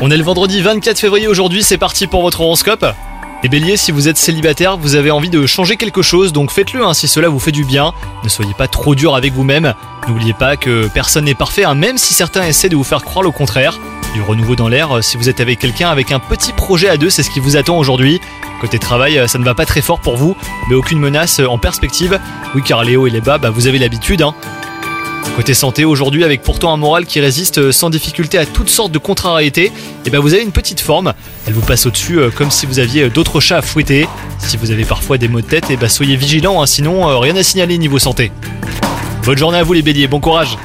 On est le vendredi 24 février aujourd'hui, c'est parti pour votre horoscope. Les béliers, si vous êtes célibataire, vous avez envie de changer quelque chose, donc faites-le hein, si cela vous fait du bien. Ne soyez pas trop dur avec vous-même. N'oubliez pas que personne n'est parfait, hein, même si certains essaient de vous faire croire le contraire. Du renouveau dans l'air, si vous êtes avec quelqu'un avec un petit projet à deux, c'est ce qui vous attend aujourd'hui. Côté travail, ça ne va pas très fort pour vous, mais aucune menace en perspective. Oui, car Léo et les bas, bah, vous avez l'habitude. Hein. Côté santé, aujourd'hui, avec pourtant un moral qui résiste sans difficulté à toutes sortes de contrariétés, et eh ben vous avez une petite forme. Elle vous passe au-dessus euh, comme si vous aviez d'autres chats à fouetter. Si vous avez parfois des maux de tête, et eh ben soyez vigilants, hein, sinon euh, rien à signaler niveau santé. Bonne journée à vous les béliers, bon courage